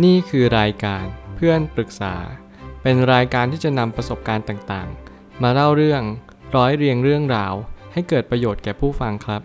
นี่คือรายการเพื่อนปรึกษา เป็นรายการที่จะนำประสบการณ์ต่างๆ มาเล่าเรื่องร้อยเรียงเรื่องราว ให้เกิดประโยชน์แก่ผู้ฟังครับ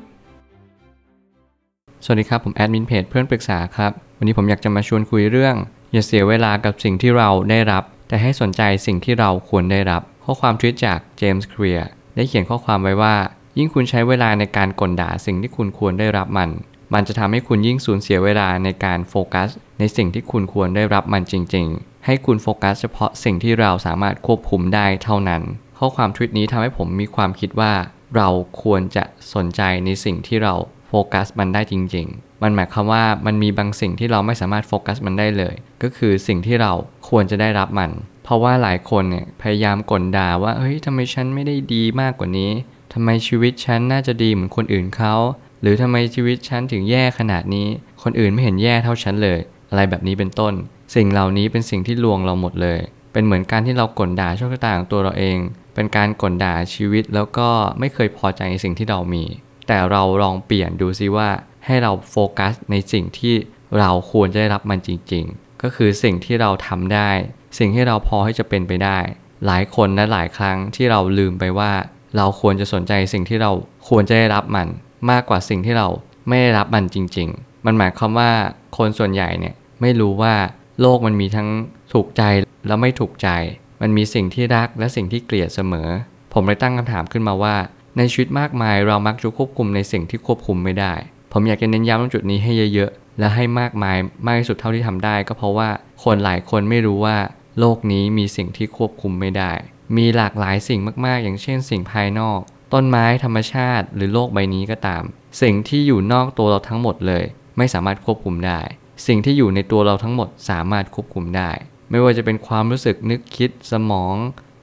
สวัสดีครับผมแอดมินเพจเพื่อนปรึกษาครับ วันนี้ผมอยากจะมาชวนคุยเรื่อง อย่าเสียเวลากับสิ่งที่เราได้รับ แต่ให้สนใจสิ่งที่เราควรได้รับ ข้อความทวิตจากเจมส์เคลียร์ได้เขียนข้อความไว้ว่า ยิ่งคุณใช้เวลาในการกลด่าสิ่งที่คุณควรได้รับมัน มันจะทำให้คุณยิ่งสูญเสียเวลาในการโฟกัส ในสิ่งที่คุณควรได้รับมันจริง ๆ ให้คุณโฟกัสเฉพาะสิ่งที่เราสามารถควบคุมได้เท่านั้น ข้อความทวิตนี้ทำให้ผมมีความคิดว่า เราควรจะสนใจในสิ่งที่เราโฟกัสมันได้จริง ๆ มันหมายความว่ามันมีบางสิ่งที่เราไม่สามารถโฟกัสมันได้เลย ก็คือสิ่งที่เราควรจะได้รับมัน เพราะว่าหลายคนเนี่ยพยายามกลด่าว่า เฮ้ยทำไมฉันไม่ได้ดีมากกว่านี้ทำไมชีวิตฉันน่าจะดีเหมือนคนอื่นเขา หรือทำไมชีวิตฉันถึงแย่ขนาดนี้ คนอื่นไม่เห็นแย่เท่าฉันเลย อะไรแบบนี้เป็นต้น สิ่งเหล่านี้เป็นสิ่งที่ลวงเราหมดเลย เป็นเหมือนการที่เรากลด่าโชคชะตาของตัวเราเอง เป็นการกลด่าชีวิตแล้วก็ไม่เคยพอใจในสิ่งที่เรามี แต่เราลองเปลี่ยนดูซิว่าให้เราโฟกัสในสิ่งที่เราควรจะได้รับมันจริง ๆ ก็คือสิ่งที่เราทำได้ สิ่งที่เราพอให้จะเป็นไปได้ หลายคนและหลายครั้งที่เราลืมไปว่า เราควรจะสนใจสิ่งที่เราควรจะได้รับมัน มากกว่าสิ่งที่เราไม่ได้รับมันจริง ๆ มันหมายความว่าคนส่วนใหญ่เนี่ยไม่รู้ว่าโลกมันมีทั้งถูกใจและไม่ถูกใจ มันมีสิ่งที่รักและสิ่งที่เกลียดเสมอ ผมเลยตั้งคำถามขึ้นมาว่า ในชีวิตมากมายเรามักจะควบคุมในสิ่งที่ควบคุมไม่ได้ ผมอยากจะเน้นย้ำตรงจุดนี้ให้เยอะๆ และให้มากมายมากที่สุดเท่าที่ทำได้ ก็เพราะว่าคนหลายคนไม่รู้ว่า โลกนี้มีสิ่งที่ควบคุมไม่ได้ มีหลากหลายสิ่งมากๆ อย่างเช่น สิ่งภายนอก ต้นไม้ธรรมชาติ หรือโลกใบนี้ก็ตาม สิ่งที่อยู่นอกตัวเราทั้งหมดเลย ไม่สามารถควบคุมได้ สิ่งที่อยู่ในตัวเราทั้งหมดสามารถควบคุมได้ ไม่ว่าจะเป็นความรู้สึกนึกคิดสมอง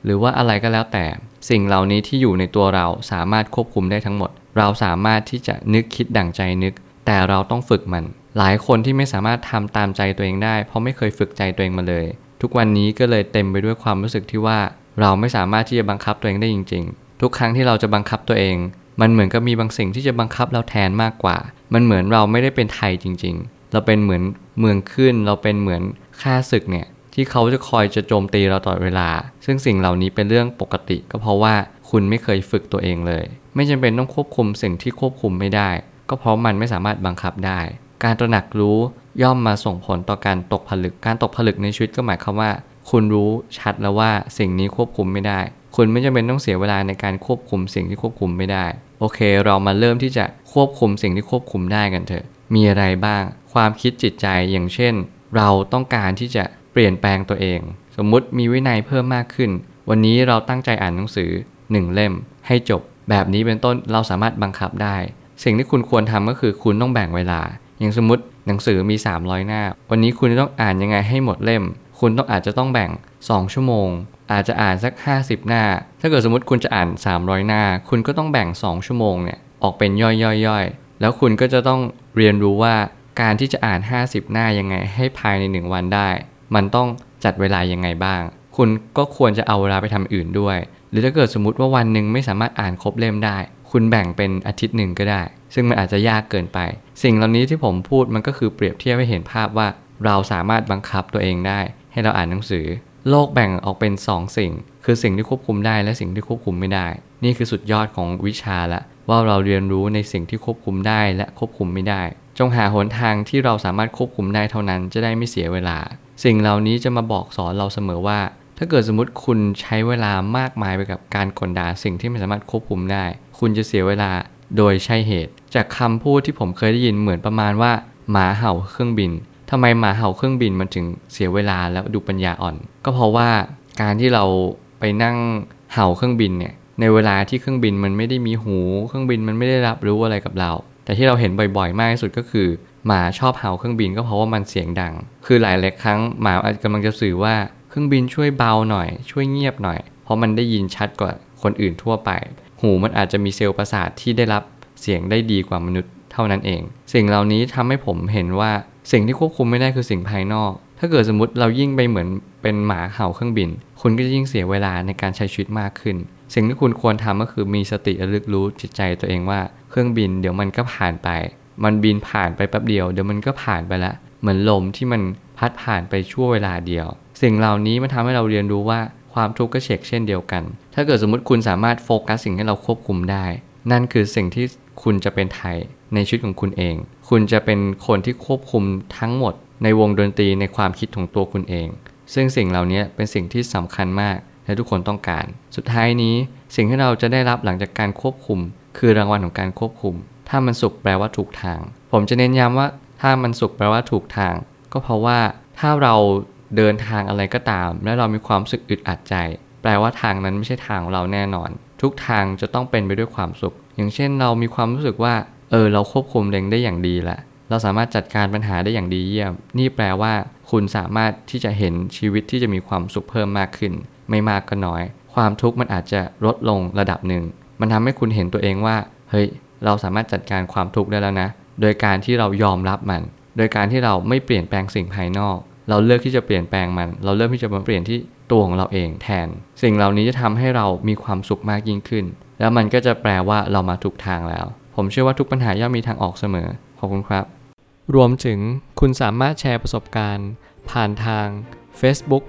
หรือว่าอะไรก็แล้วแต่ สิ่งเหล่านี้ที่อยู่ในตัวเราสามารถควบคุมได้ทั้งหมด เราสามารถที่จะนึกคิดดั่งใจนึก แต่เราต้องฝึกมัน หลายคนที่ไม่สามารถทำตามใจตัวเองได้ เพราะไม่เคยฝึกใจตัวเองมาเลย ทุกวันนี้ก็เลยเต็มไปด้วยความรู้สึกที่ว่า เราไม่สามารถที่จะบังคับตัวเองได้จริง ๆ ทุกครั้งที่เราจะบังคับตัวเอง มันเหมือนกับมีบางสิ่งที่จะบังคับเราแทนมากกว่า มันเหมือนเราไม่ได้เป็นไทยจริง ๆ เราเป็นเหมือนเมืองขึ้น เราเป็นเหมือนข้าศึกเนี่ยที่เขาจะคอยจะโจมตีเราตลอดเวลา ซึ่งสิ่งเหล่านี้เป็นเรื่องปกติ ก็เพราะว่าคุณไม่เคยฝึกตัวเองเลย ไม่จำเป็นต้องควบคุมสิ่งที่ควบคุมไม่ได้ ก็เพราะมันไม่สามารถบังคับได้ การตระหนักรู้ย่อมมาส่งผลต่อการตกผลึก การตกผลึกในชีวิตก็หมายความว่า คุณรู้ชัดแล้วว่าสิ่งนี้ควบคุมไม่ได้ คุณไม่จำเป็นต้องเสียเวลาในการควบคุมสิ่งที่ควบคุมไม่ได้ โอเค เรามาเริ่มที่จะควบคุมสิ่งที่ควบคุมได้กันเถอะ มีอะไรบ้าง ความคิดจิตใจอย่างเช่น เราต้องการที่จะเปลี่ยนแปลงตัวเอง สมมุติมีวินัยเพิ่มมากขึ้น วันนี้เราตั้งใจอ่านหนังสือ 1 เล่ม ให้จบ แบบนี้เป็นต้นเราสามารถบังคับได้ สิ่งที่คุณควรทำก็คือคุณต้องแบ่งเวลา อย่างสมมติหนังสือมี 300 หน้า วันนี้คุณต้องอ่านยังไงให้หมดเล่ม คุณต้องอาจจะต้องแบ่ง 2 ชั่วโมง อาจจะอ่านสัก 50 หน้า ถ้าเกิดสมมติคุณจะอ่าน 300 หน้า คุณก็ต้องแบ่ง 2 ชั่วโมงเนี่ยออกเป็นย่อยๆๆแล้วคุณก็จะต้องเรียนรู้ว่าการที่จะอ่าน 50 หน้ายังไงให้ภายใน 1 วันได้ มันต้องจัดเวลายังไงบ้าง คุณก็ควรจะเอาเวลาไปทำอื่นด้วย หรือถ้าเกิดสมมติว่าวันหนึ่งไม่สามารถอ่านครบเล่มได้ คุณแบ่งเป็นอาทิตย์หนึ่งก็ได้ ซึ่งมันอาจจะยากเกินไป สิ่งเหล่านี้ที่ผมพูดมันก็คือเปรียบเทียบให้เห็นภาพว่า เราสามารถบังคับตัวเองได้ ให้เราอ่านหนังสือ โลกแบ่งออกเป็น 2 สิ่ง คือสิ่งที่ควบคุมได้และสิ่งที่ควบคุมไม่ได้ นี่คือสุดยอดของวิชาละ ว่าเราเรียนรู้ในสิ่งที่ควบคุมได้และควบคุมไม่ได้ จงหาหนทางที่เราสามารถควบคุมได้เท่านั้นจะได้ไม่เสียเวลา สิ่งเหล่านี้จะมาบอกสอนเราเสมอว่า ถ้าเกิดสมมติคุณใช้เวลามากมายไปกับการกลด่าสิ่งที่ไม่สามารถควบคุมได้ คุณจะเสียเวลาโดยใช่เหตุ จากคำพูดที่ผมเคยได้ยินเหมือนประมาณว่าหมาเห่าเครื่องบิน ทำไมหมาเห่าเครื่องบินมันถึงเสียเวลาแล้วดูปัญญาอ่อน ก็เพราะว่าการที่เราไปนั่งเห่าเครื่องบินเนี่ยในเวลาที่เครื่องบินมันไม่ได้มีหูเครื่องบินมันไม่ได้รับรู้อะไรกับเรา แต่ที่เราเห็นบ่อยๆ มากที่สุดก็คือหมาชอบเห่าเครื่องบินก็เพราะว่ามันเสียงดัง คือหลายหลายครั้งหมาอาจกำลังจะสื่อว่าเครื่องบินช่วยเบาหน่อย ช่วยเงียบหน่อย เพราะมันได้ยินชัดกว่าคนอื่นทั่วไป หูมันอาจจะมีเซลล์ประสาทที่ได้รับเสียงได้ดีกว่ามนุษย์ เท่านั้นเอง สิ่งเหล่านี้ทำให้ผมเห็นว่าสิ่งที่ควบคุมไม่ได้คือสิ่งภายนอก ถ้าเกิดสมมติเรายิ่งไปเหมือนเป็นหมาเห่าเครื่องบิน คุณก็จะยิ่งเสียเวลาในการใช้ชีวิตมากขึ้น สิ่งที่คุณควรทำก็คือมีสติระลึกรู้จิตใจตัวเองว่าเครื่องบินเดี๋ยวมันก็ผ่านไป มันบินผ่านไปแป๊บเดียวเดี๋ยวมันก็ผ่านไปละ เหมือนลมที่มันพัดผ่านไปชั่วเวลาเดียว สิ่งเหล่านี้มันทำให้เราเรียนรู้ว่าความทุกข์ก็เช็คเช่นเดียวกัน ถ้าเกิดสมมติคุณสามารถโฟกัสสิ่งที่เราควบคุมได้ นั่นคือสิ่งที่คุณจะเป็นไทย ในชีวิตของคุณเอง คุณจะเป็นคนที่ควบคุมทั้งหมด ในวงดนตรีในความคิดของตัวคุณเอง ซึ่งสิ่งเหล่านี้เป็นสิ่งที่สำคัญมากและทุกคนต้องการ สุดท้ายนี้สิ่งที่เราจะได้รับหลังจากการควบคุม คือรางวัลของการควบคุม ถ้ามันสุขแปลว่าถูกทาง ผมจะเน้นย้ำว่าถ้ามันสุขแปลว่าถูกทาง ก็เพราะว่าถ้าเราเดินทางอะไรก็ตาม และเรามีความสึกอึดอัดใจ แปลว่าทางนั้นไม่ใช่ทางของเราแน่นอน ทุกทางจะต้องเป็นไปด้วยความสุข อย่างเช่นเรามีความรู้สึกว่า เออเราควบคุมเองได้อย่างดีแหละ เราสามารถจัดการปัญหาได้อย่างดีเยี่ยม นี่แปลว่า คุณสามารถที่จะเห็นชีวิตที่จะมีความสุขเพิ่มมากขึ้น ไม่มากก็น้อย ความทุกข์มันอาจจะลดลงระดับหนึ่ง มันทำให้คุณเห็นตัวเองว่า เฮ้ย เราสามารถจัดการความทุกข์ได้แล้วนะ โดยการที่เรายอมรับมัน โดยการที่เราไม่เปลี่ยนแปลงสิ่งภายนอก เราเลือกที่จะเปลี่ยนแปลงมัน เราเลือกที่จะมาเปลี่ยนที่ตัวของเราเองแทน สิ่งเหล่านี้จะทำให้เรามีความสุขมากยิ่งขึ้น แล้วมันก็จะแปลว่าเรามาถูกทางแล้ว ผมเชื่อว่าทุกปัญหาย่อมมีทางออกเสมอ ขอบคุณครับ รวมถึงคุณสามารถแชร์ประสบการณ์ ผ่านทาง Facebook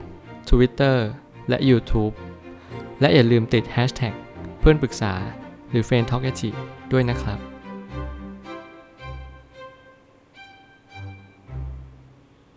Twitter และ YouTube และอย่าลืมติด Hashtag เพื่อนปรึกษาหรือ f r ร e n d t a l k a ด้วยนะครับ